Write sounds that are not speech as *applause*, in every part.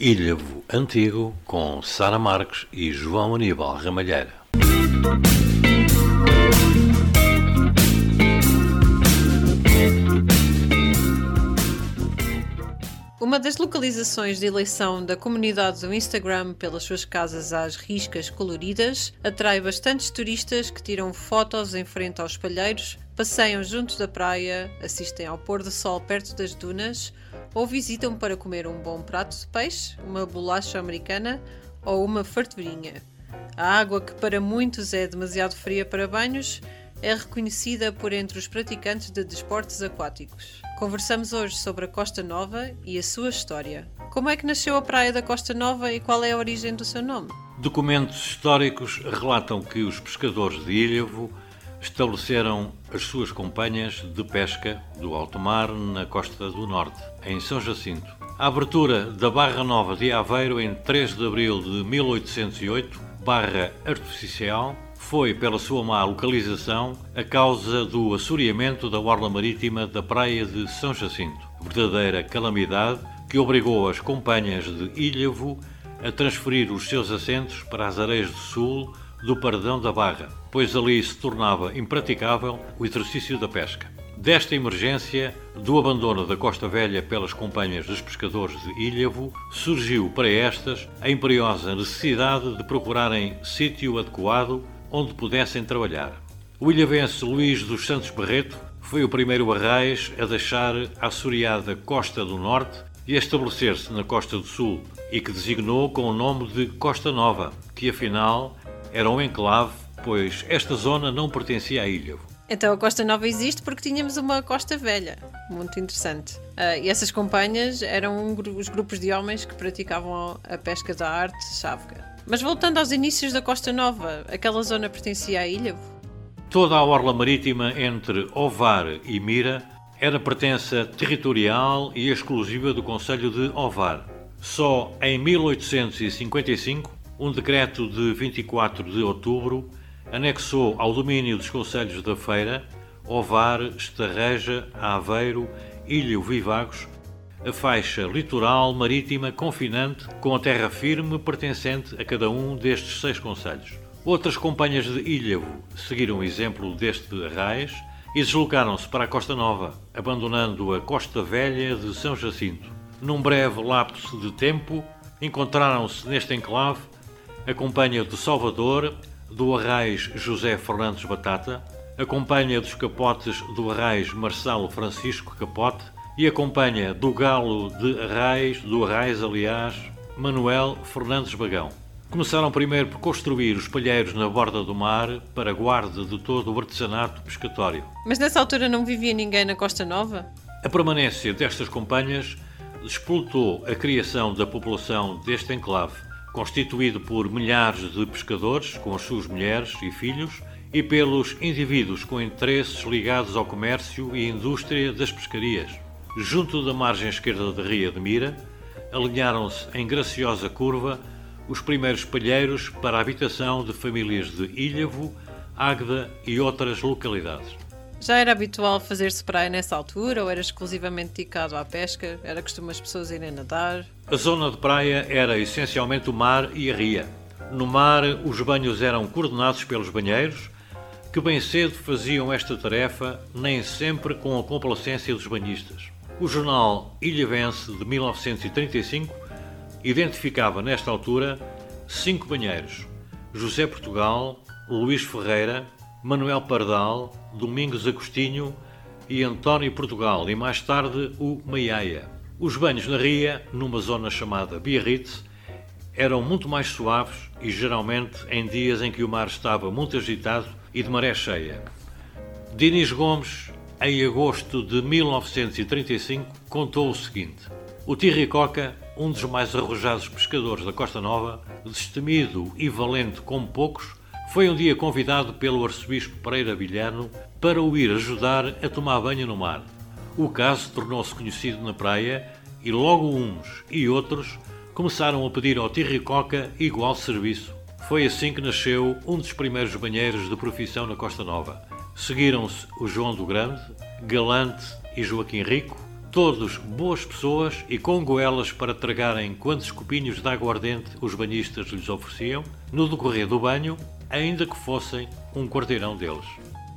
Ilhavo Antigo com Sara Marques e João Aníbal Ramalheira. Uma das localizações de eleição da comunidade do Instagram pelas suas casas às riscas coloridas atrai bastantes turistas que tiram fotos em frente aos palheiros, passeiam junto da praia, assistem ao pôr do sol perto das dunas ou visitam para comer um bom prato de peixe, uma bolacha americana ou uma farturinha. A água, que para muitos é demasiado fria para banhos, é reconhecida por entre os praticantes de desportos aquáticos. Conversamos hoje sobre a Costa Nova e a sua história. Como é que nasceu a Praia da Costa Nova e qual é a origem do seu nome? Documentos históricos relatam que os pescadores de Ilhavo estabeleceram as suas companhias de pesca do alto mar na costa do norte, em São Jacinto. A abertura da Barra Nova de Aveiro em 3 de abril de 1808, barra artificial, foi, pela sua má localização, a causa do assoreamento da orla marítima da praia de São Jacinto, verdadeira calamidade que obrigou as companhias de Ilhavo a transferir os seus assentos para as areias do sul do Paradão da Barra, pois ali se tornava impraticável o exercício da pesca. Desta emergência, do abandono da Costa Velha pelas companhias dos pescadores de Ilhavo, surgiu para estas a imperiosa necessidade de procurarem sítio adequado onde pudessem trabalhar. O ilhavense Luís dos Santos Barreto foi o primeiro barrais a deixar a assoreada Costa do Norte e a estabelecer-se na Costa do Sul, e que designou com o nome de Costa Nova, que afinal era um enclave, pois esta zona não pertencia à ilha. Então a Costa Nova existe porque tínhamos uma Costa Velha. Muito interessante. Uh, e essas companhias eram os grupos de homens que praticavam a pesca da arte chávega. Mas voltando aos inícios da Costa Nova, aquela zona pertencia à ilha? Toda a orla marítima entre Ovar e Mira era pertença territorial e exclusiva do Conselho de Ovar. Só em 1855 um decreto de 24 de outubro anexou ao domínio dos Conselhos da Feira, Ovar, Estarreja, Aveiro, Ilha Vivagos, a faixa litoral marítima confinante com a terra firme pertencente a cada um destes seis conselhos. Outras companhias de Ilhavo seguiram o exemplo deste arraiz e deslocaram-se para a Costa Nova, abandonando a Costa Velha de São Jacinto. Num breve lapso de tempo, encontraram-se neste enclave a Companhia de Salvador, do Arrais José Fernandes Batata, a Companhia dos Capotes do Arrais Marcelo Francisco Capote e a Companhia do Galo de Arrais, do Arrais, aliás, Manuel Fernandes Bagão. Começaram primeiro por construir os palheiros na borda do mar para guarda de todo o artesanato pescatório. Mas nessa altura não vivia ninguém na Costa Nova? A permanência destas companhias explotou a criação da população deste enclave constituído por milhares de pescadores com as suas mulheres e filhos e pelos indivíduos com interesses ligados ao comércio e indústria das pescarias. Junto da margem esquerda da Ria de Mira, alinharam-se em graciosa curva os primeiros palheiros para a habitação de famílias de Ilhavo, Águeda e outras localidades. Já era habitual fazer-se praia nessa altura ou era exclusivamente dedicado à pesca? Era costume as pessoas irem nadar? A zona de praia era essencialmente o mar e a ria. No mar, os banhos eram coordenados pelos banheiros, que bem cedo faziam esta tarefa, nem sempre com a complacência dos banhistas. O jornal Ilhavense de 1935 identificava nesta altura cinco banheiros: José Portugal, Luís Ferreira, Manuel Pardal, Domingos Agostinho e António Portugal e mais tarde o Maiaia. Os banhos na ria, numa zona chamada Biarritz, eram muito mais suaves e geralmente em dias em que o mar estava muito agitado e de maré cheia. Dinis Gomes, em agosto de 1935, contou o seguinte: O Tirricoca, um dos mais arrojados pescadores da Costa Nova, destemido e valente como poucos, foi um dia convidado pelo arcebispo Pereira Vilhano para o ir ajudar a tomar banho no mar. O caso tornou-se conhecido na praia e logo uns e outros começaram a pedir ao Tirricoca igual serviço. Foi assim que nasceu um dos primeiros banheiros de profissão na Costa Nova. Seguiram-se o João do Grande, Galante e Joaquim Rico, Todos boas pessoas e com goelas para tragarem quantos copinhos de aguardente os banhistas lhes ofereciam, no decorrer do banho, ainda que fossem um quarteirão deles.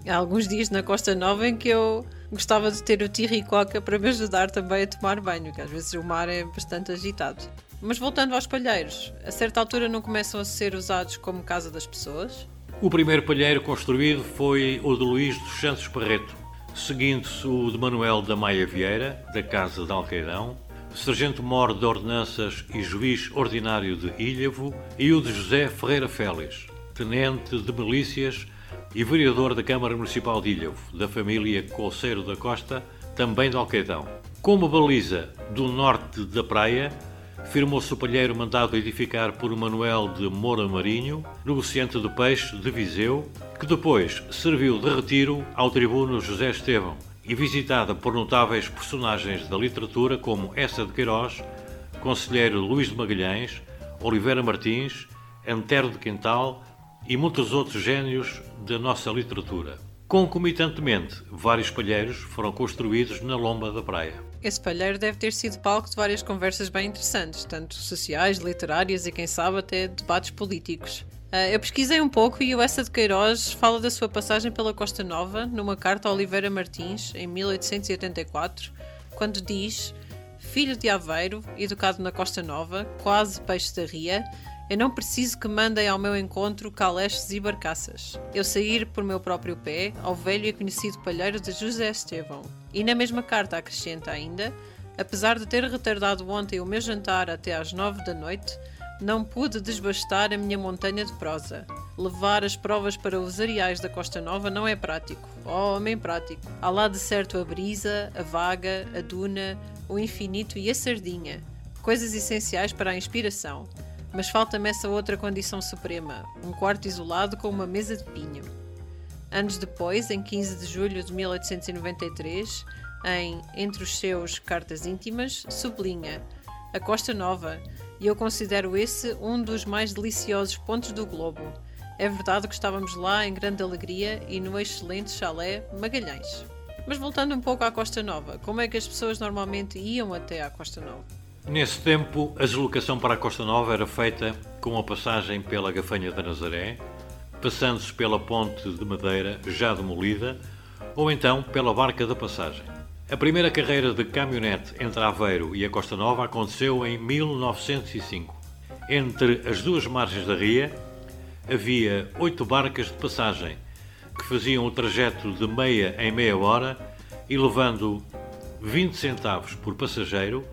Há alguns dias na Costa Nova em que eu gostava de ter o Tirricoca para me ajudar também a tomar banho, que às vezes o mar é bastante agitado. Mas voltando aos palheiros, a certa altura não começam a ser usados como casa das pessoas? O primeiro palheiro construído foi o de Luís dos Santos Barreto, seguindo-se o de Manuel da Maia Vieira, da Casa de Alqueirão, Sargento-Mor de Ordenanças e Juiz Ordinário de Ilhavo, e o de José Ferreira Félix, Tenente de Milícias e Vereador da Câmara Municipal de Ilhavo, da família Colceiro da Costa, também de Alqueidão. Como baliza do norte da praia, firmou-se o palheiro mandado edificar por Manuel de Moura Marinho, negociante de peixe de Viseu, que depois serviu de retiro ao tribuno José Estevão e visitada por notáveis personagens da literatura como Essa de Queiroz, Conselheiro Luís de Magalhães, Oliveira Martins, Antero de Quintal e muitos outros gênios da nossa literatura. Concomitantemente, vários palheiros foram construídos na lomba da praia. Esse palheiro deve ter sido palco de várias conversas bem interessantes, tanto sociais, literárias e, quem sabe, até debates políticos. Uh, eu pesquisei um pouco e o Essa de Queiroz fala da sua passagem pela Costa Nova numa carta a Oliveira Martins, em 1884, quando diz: Filho de Aveiro, educado na Costa Nova, quase peixe da ria, eu não preciso que mandem ao meu encontro caleches e barcaças. Eu sair por meu próprio pé ao velho e conhecido palheiro de José Estevão. E na mesma carta acrescenta ainda: Apesar de ter retardado ontem o meu jantar até às nove da noite, não pude desbastar a minha montanha de prosa. Levar as provas para os areais da Costa Nova não é prático. Oh, homem prático. Há lá de certo a brisa, a vaga, a duna, o infinito e a sardinha. Coisas essenciais para a inspiração. Mas falta-me essa outra condição suprema: um quarto isolado com uma mesa de pinho. Anos depois, em 15 de julho de 1893, em Entre os seus Cartas Íntimas, sublinha a Costa Nova, e eu considero esse um dos mais deliciosos pontos do globo. É verdade que estávamos lá em grande alegria e no excelente chalé Magalhães. Mas voltando um pouco à Costa Nova, como é que as pessoas normalmente iam até à Costa Nova? Nesse tempo, a deslocação para a Costa Nova era feita com a passagem pela Gafanha da Nazaré, passando-se pela Ponte de Madeira, já demolida, ou então pela Barca da Passagem. A primeira carreira de caminhonete entre Aveiro e a Costa Nova aconteceu em 1905. Entre as duas margens da ria havia oito barcas de passagem que faziam o trajeto de meia em meia hora e levando 20 centavos por passageiro,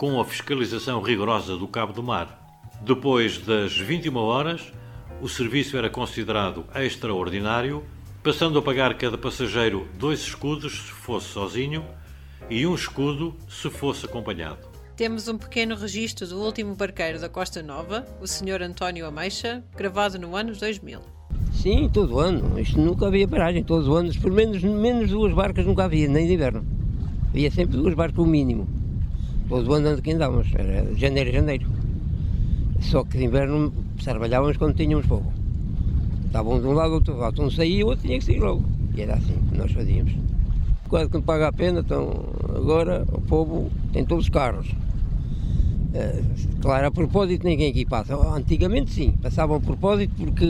com a fiscalização rigorosa do Cabo do Mar. Depois das 21 horas, o serviço era considerado extraordinário passando a pagar cada passageiro dois escudos se fosse sozinho e um escudo se fosse acompanhado. Temos um pequeno registro do último barqueiro da Costa Nova, o Sr. António Ameixa, gravado no ano 2000. Sim, todo ano. Isto nunca havia paragem, todos os anos. Por menos, menos duas barcas nunca havia, nem de inverno. Havia sempre duas barcas, o mínimo. Todos os anos que andávamos, era janeiro janeiro. Só que de inverno trabalhávamos quando tínhamos fogo. Estavam de um lado, outro lado. Um saía, o outro tinha que sair logo. E era assim que nós fazíamos. Quase que não paga a pena, então agora o povo tem todos os carros. Uh, claro, a propósito ninguém aqui passa. Antigamente sim, passavam a propósito porque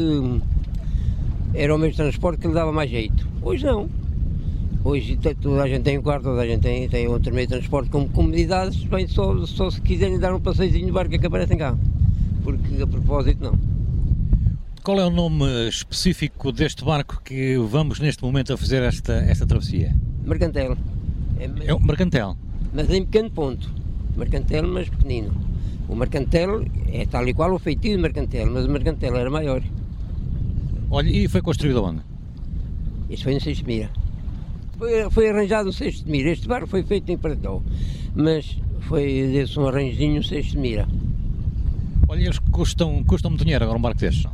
era o meio de transporte que lhe dava mais jeito. Hoje não. Hoje toda a gente tem um quarto, toda a gente tem, tem outro meio de transporte com comodidades, bem, só, só se quiserem dar um passeiozinho de barco é que aparecem cá. Porque a propósito não. Qual é o nome específico deste barco que vamos neste momento a fazer esta, esta travessia? Mercantel. É, é o Mercantel. Mas em pequeno ponto. Mercantel, mas pequenino. O Mercantel é tal e qual o feitio de Mercantel, mas o Mercantel era maior. Olha, e foi construído onde? Isso foi no Seixo de Mira. Foi, foi arranjado no Seixo de Mira. Este barco foi feito em Prató, mas foi desse um arranjinho no Seixo de Mira. Olha, eles custam, custam muito dinheiro agora um barco destes, não?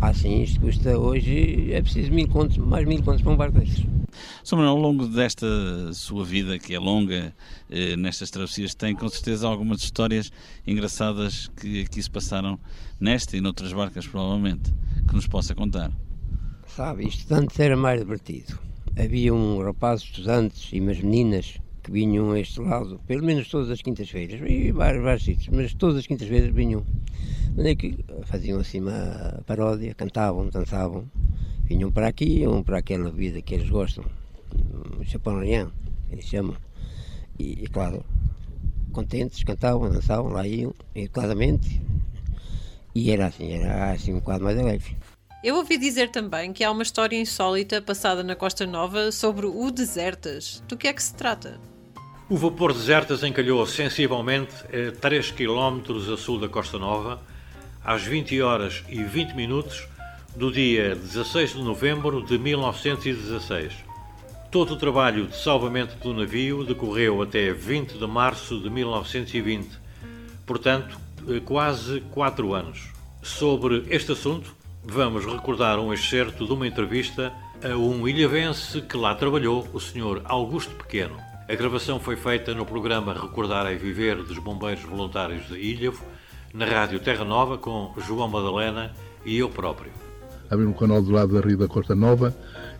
Ah, sim, isto custa hoje, é preciso mil contos, mais mil contos para um barco destes. Sr. Manuel, ao longo desta sua vida, que é longa, eh, nestas travessias, tem com certeza algumas histórias engraçadas que aqui se passaram nesta e noutras barcas, provavelmente, que nos possa contar. Sabe, isto antes era mais divertido. Havia um rapaz, estudantes e umas meninas que vinham a este lado, pelo menos todas as quintas-feiras, e vários, vários sítios, mas todas as quintas-feiras vinham. Onde é que faziam assim uma paródia, cantavam, dançavam, vinham para aqui, iam para aquela vida que eles gostam, o Leão, eles chamam. E, e, claro, contentes, cantavam, dançavam, lá iam, educadamente, e era assim, era assim um quadro mais alegre. Eu ouvi dizer também que há uma história insólita passada na Costa Nova sobre o Desertas. Do que é que se trata? O vapor Desertas encalhou sensivelmente a 3 km a sul da Costa Nova, às 20 horas e 20 minutos do dia 16 de novembro de 1916. Todo o trabalho de salvamento do navio decorreu até 20 de março de 1920, portanto, quase quatro anos. Sobre este assunto, vamos recordar um excerto de uma entrevista a um ilhavense que lá trabalhou, o Sr. Augusto Pequeno. A gravação foi feita no programa Recordar e Viver dos Bombeiros Voluntários de Ilhavo, na Rádio Terra Nova, com João Madalena e eu próprio. Havia um canal do lado da Rio da Costa Nova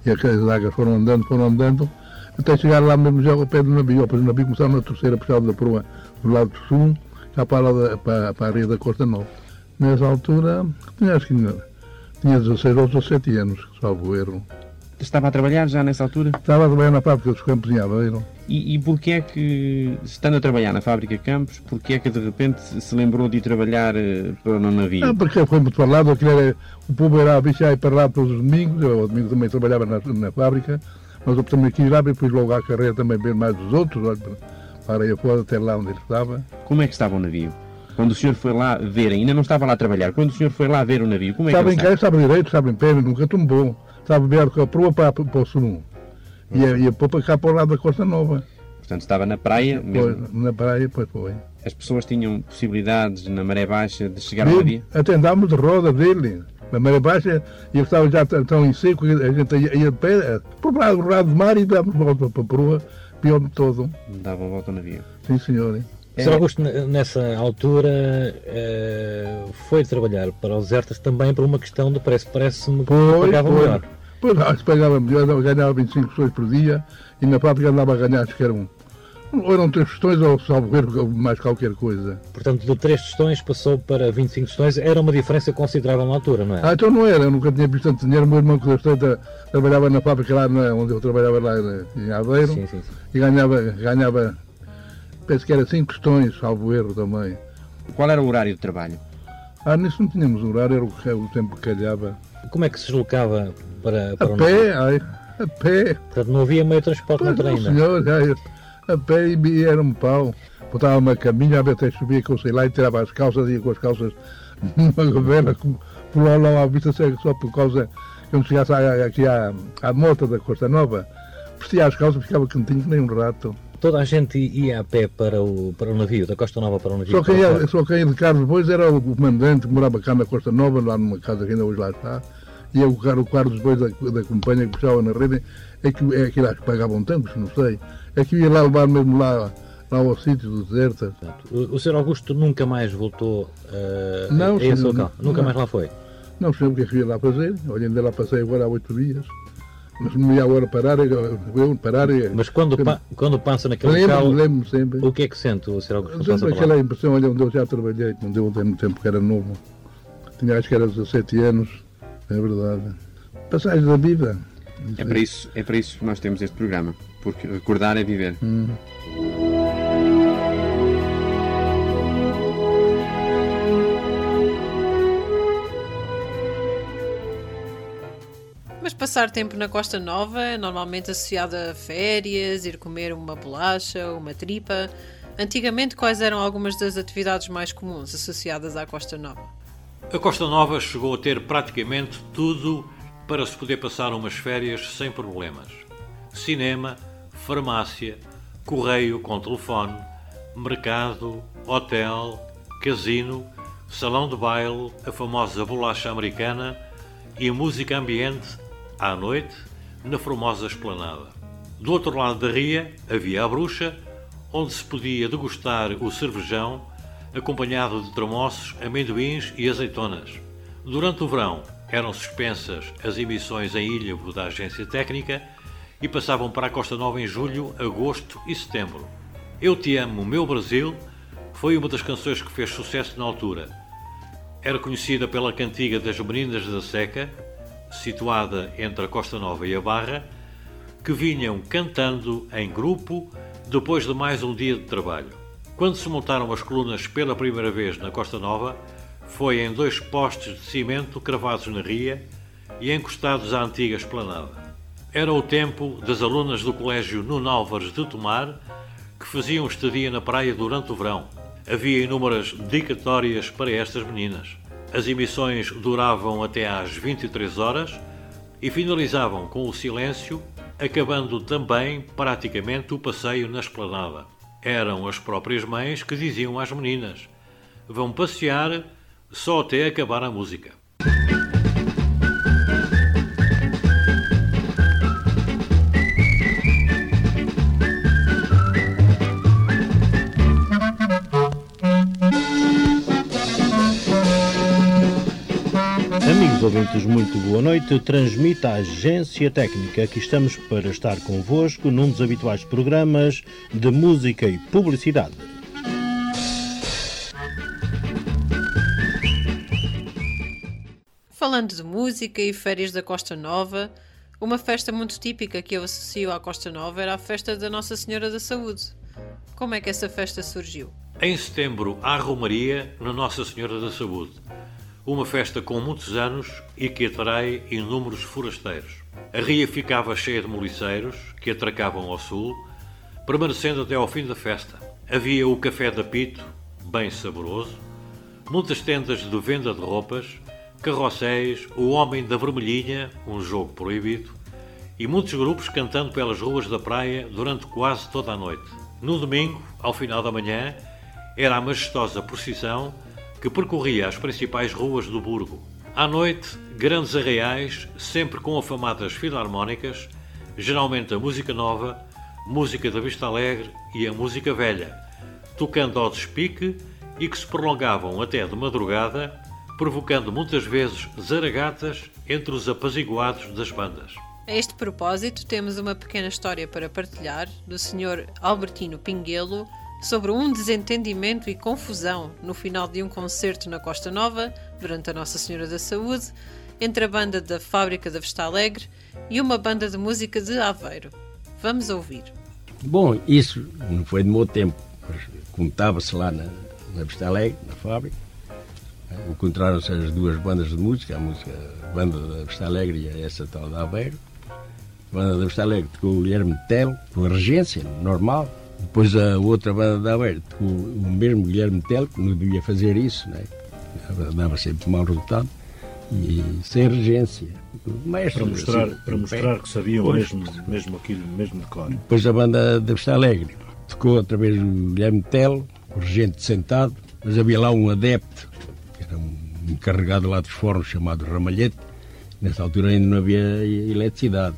e aquelas águas foram andando, foram andando, até chegar lá mesmo já ao pé do navio. O navio começaram a torcer a puxar da proa do lado do sul, já para, para, para a Rio da Costa Nova. Nessa altura, tinha acho que tinha 16 ou 17 anos, salvo erro. Estava a trabalhar já nessa altura? Estava a trabalhar na fábrica dos Campos em Aveiro. E, e porquê é que, estando a trabalhar na fábrica Campos, porquê é que de repente se lembrou de ir trabalhar uh, para no navio? Ah, porque foi muito falado, era, o povo era a bichar e para lá todos os domingos, eu ao domingo também trabalhava na, na fábrica, mas eu também quis ir lá, depois logo à carreira também ver mais os outros, olha, para aí fora até lá onde ele estava. Como é que estava o navio? Quando o senhor foi lá ver, ainda não estava lá a trabalhar, quando o senhor foi lá ver o navio, como é estava que em Estava direito, estava em pé, nunca tombou. Estava aberto a proa para, para o sul. E a, e a popa cá para o lado da Costa Nova. Portanto, estava na praia mesmo? Foi, na praia, pois foi. As pessoas tinham possibilidades, na maré baixa, de chegar ao navio? Até andávamos de roda dele. Na maré baixa, e eu estava já tão em seco, a gente ia, ia de pé, por lado do lado do mar e dávamos volta para a proa, pior de todo. Davam volta ao navio? Sim, senhor. É. Sr. Augusto, nessa altura, foi trabalhar para os Zertas também por uma questão de preço. Parece-me que pagava foi. melhor. Pois, não, se pagava melhor, ganhava 25 pessoas por dia e na fábrica andava a ganhar, acho que eram, eram 3 tostões ou salvo mais qualquer coisa. Portanto, de 3 tostões passou para 25 tostões, era uma diferença considerável na altura, não é? Ah, então não era, eu nunca tinha visto tanto dinheiro. O meu irmão que eu trabalhava na fábrica lá na, onde eu trabalhava lá em Aveiro sim, sim, sim. e ganhava, ganhava, penso que era 5 tostões, salvo erro também. Qual era o horário de trabalho? Ah, nisso não tínhamos horário, era o, era o tempo que calhava. Como é que se deslocava para, para a pé, ai, a pé. Portanto, não havia meio de transporte pois na ainda. senhor, ai, a pé e era um pau. Botava uma caminha, até subia com sei lá e tirava as calças, ia com as calças *laughs* numa governa, por lá, lá à vista, só por causa que eu não chegasse aqui à, à moto da Costa Nova, vestia as calças, ficava quentinho que nem um rato. Toda a gente ia a pé para o, para o navio, da Costa Nova para o navio? Só quem, ia, só quem ia de carro depois era o comandante que morava cá na Costa Nova, lá numa casa que ainda hoje lá está. E o, o quarto depois da, da companhia que puxava na rede, é que, é que lá que pagavam tantos, não sei. É que ia lá levar mesmo lá, lá ao sítio do deserto. O, o Sr. Augusto nunca mais voltou uh, não, a esse local? Nunca não. mais lá foi? Não sei o que é que ia lá fazer. Olha, ainda lá passei agora há oito dias. Mas não ia agora parar, eu parar e... Mas quando, pa, quando passa naquele lembro, local, lembro sempre. o que é que sente o Sr. Augusto? Sempre aquela impressão, olha, onde eu já trabalhei, não deu no tempo que era novo. Tinha acho que era 17 anos, é verdade. Passagem da vida. É para isso, é para isso que nós temos este programa, porque recordar é viver. Hum. Passar tempo na Costa Nova normalmente associado a férias, ir comer uma bolacha, uma tripa. Antigamente, quais eram algumas das atividades mais comuns associadas à Costa Nova? A Costa Nova chegou a ter praticamente tudo para se poder passar umas férias sem problemas: cinema, farmácia, correio com telefone, mercado, hotel, casino, salão de baile, a famosa bolacha americana e música ambiente à noite na formosa esplanada. Do outro lado da ria havia a bruxa, onde se podia degustar o cervejão acompanhado de tramoços, amendoins e azeitonas. Durante o verão eram suspensas as emissões em Ilhavo da agência técnica e passavam para a Costa Nova em julho, agosto e setembro. Eu Te Amo, Meu Brasil foi uma das canções que fez sucesso na altura. Era conhecida pela cantiga das Meninas da Seca, situada entre a Costa Nova e a Barra, que vinham cantando em grupo depois de mais um dia de trabalho. Quando se montaram as colunas pela primeira vez na Costa Nova, foi em dois postes de cimento cravados na ria e encostados à antiga esplanada. Era o tempo das alunas do Colégio Nuno Álvares de Tomar que faziam estadia na praia durante o verão. Havia inúmeras dedicatórias para estas meninas. As emissões duravam até às 23 horas e finalizavam com o silêncio, acabando também praticamente o passeio na esplanada. Eram as próprias mães que diziam às meninas: Vão passear só até acabar a música. Ouvintes, muito boa noite. Transmita a Agência Técnica. Aqui estamos para estar convosco num dos habituais programas de música e publicidade. Falando de música e férias da Costa Nova, uma festa muito típica que eu associo à Costa Nova era a festa da Nossa Senhora da Saúde. Como é que essa festa surgiu? Em setembro há Romaria na Nossa Senhora da Saúde, uma festa com muitos anos e que atrai inúmeros forasteiros. A ria ficava cheia de moliceiros que atracavam ao sul, permanecendo até ao fim da festa. Havia o café da Pito, bem saboroso, muitas tendas de venda de roupas, carrosséis, o Homem da Vermelhinha, um jogo proibido, e muitos grupos cantando pelas ruas da praia durante quase toda a noite. No domingo, ao final da manhã, era a majestosa procissão que percorria as principais ruas do Burgo. À noite, grandes arraiais, sempre com afamadas filarmónicas, geralmente a música nova, música da Vista Alegre e a música velha, tocando ao despique e que se prolongavam até de madrugada, provocando muitas vezes zaragatas entre os apaziguados das bandas. A este propósito, temos uma pequena história para partilhar do Sr. Albertino Pinguelo sobre um desentendimento e confusão no final de um concerto na Costa Nova, durante a Nossa Senhora da Saúde, entre a banda da Fábrica da Vista Alegre e uma banda de música de Aveiro. Vamos ouvir. Bom, isso não foi do meu tempo, mas como estava-se lá na, na Vista Alegre, na fábrica, encontraram-se as duas bandas de música, a música a banda da Vista Alegre e essa tal da Aveiro. A banda da Vista Alegre tocou o Guilherme Telo, com a regência, normal. Depois a outra banda da Aveiro tocou o mesmo Guilherme Telo, que não devia fazer isso, né? dava sempre mau resultado, e sem regência. Maestro, para mostrar, assim, para mostrar que sabiam mesmo, mesmo aquilo, mesmo de cor. Depois a banda da Vista Alegre tocou outra vez o Guilherme Telo, o regente sentado, mas havia lá um adepto era um encarregado lá dos fornos chamado Ramalhete. Nessa altura ainda não havia eletricidade.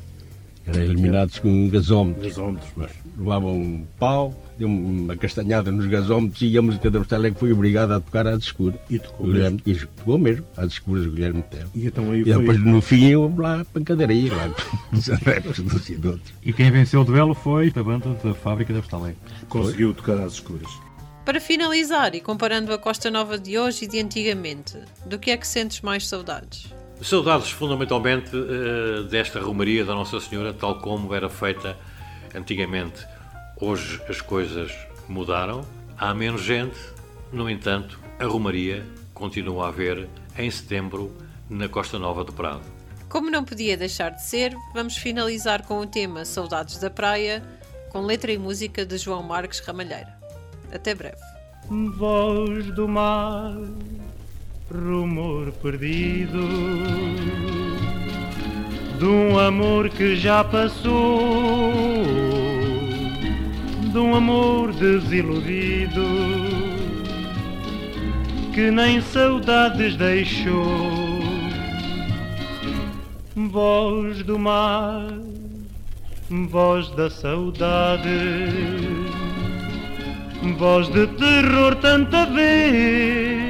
Era eliminados com gasómetros. Gasómetros, mas... Levavam um pau, deu uma castanhada nos gasómetros e a música da Vestelec foi obrigada a tocar às escuras. E tocou Guilherme, mesmo? E tocou mesmo, às escuras, o Guilherme Telo. E, então aí E depois no fim eu lá pancadaria, lá com os adeptos dos e de outros. E quem venceu o duelo foi a banda da Fábrica da Vestalé. Conseguiu tocar às escuras. Para finalizar, e comparando a Costa Nova de hoje e de antigamente, do que é que sentes mais saudades? Saudades fundamentalmente eh, desta romaria da Nossa Senhora, tal como era feita antigamente. Hoje as coisas mudaram, há menos gente, no entanto, a romaria continua a haver em setembro na Costa Nova do Prado. Como não podia deixar de ser, vamos finalizar com o tema Saudades da Praia, com letra e música de João Marques Ramalheira. Até breve. Voz do mar, rumor perdido de um amor que já passou, de um amor desiludido que nem saudades deixou. Voz do mar, voz da saudade voz de terror tanta vez.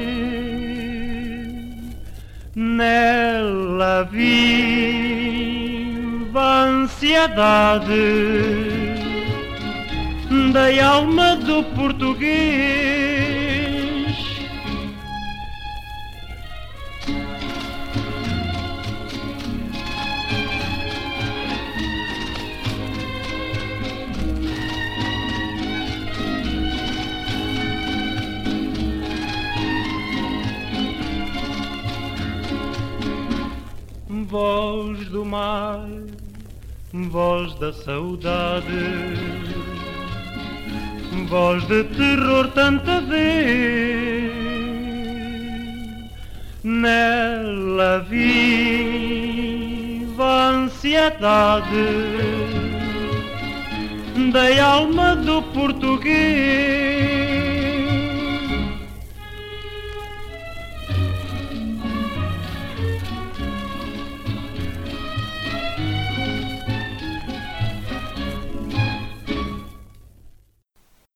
Nela viva ansiedade da alma do português. Voz do mar, voz da saudade, voz de terror tanta vez. Nela viva a ansiedade da alma do português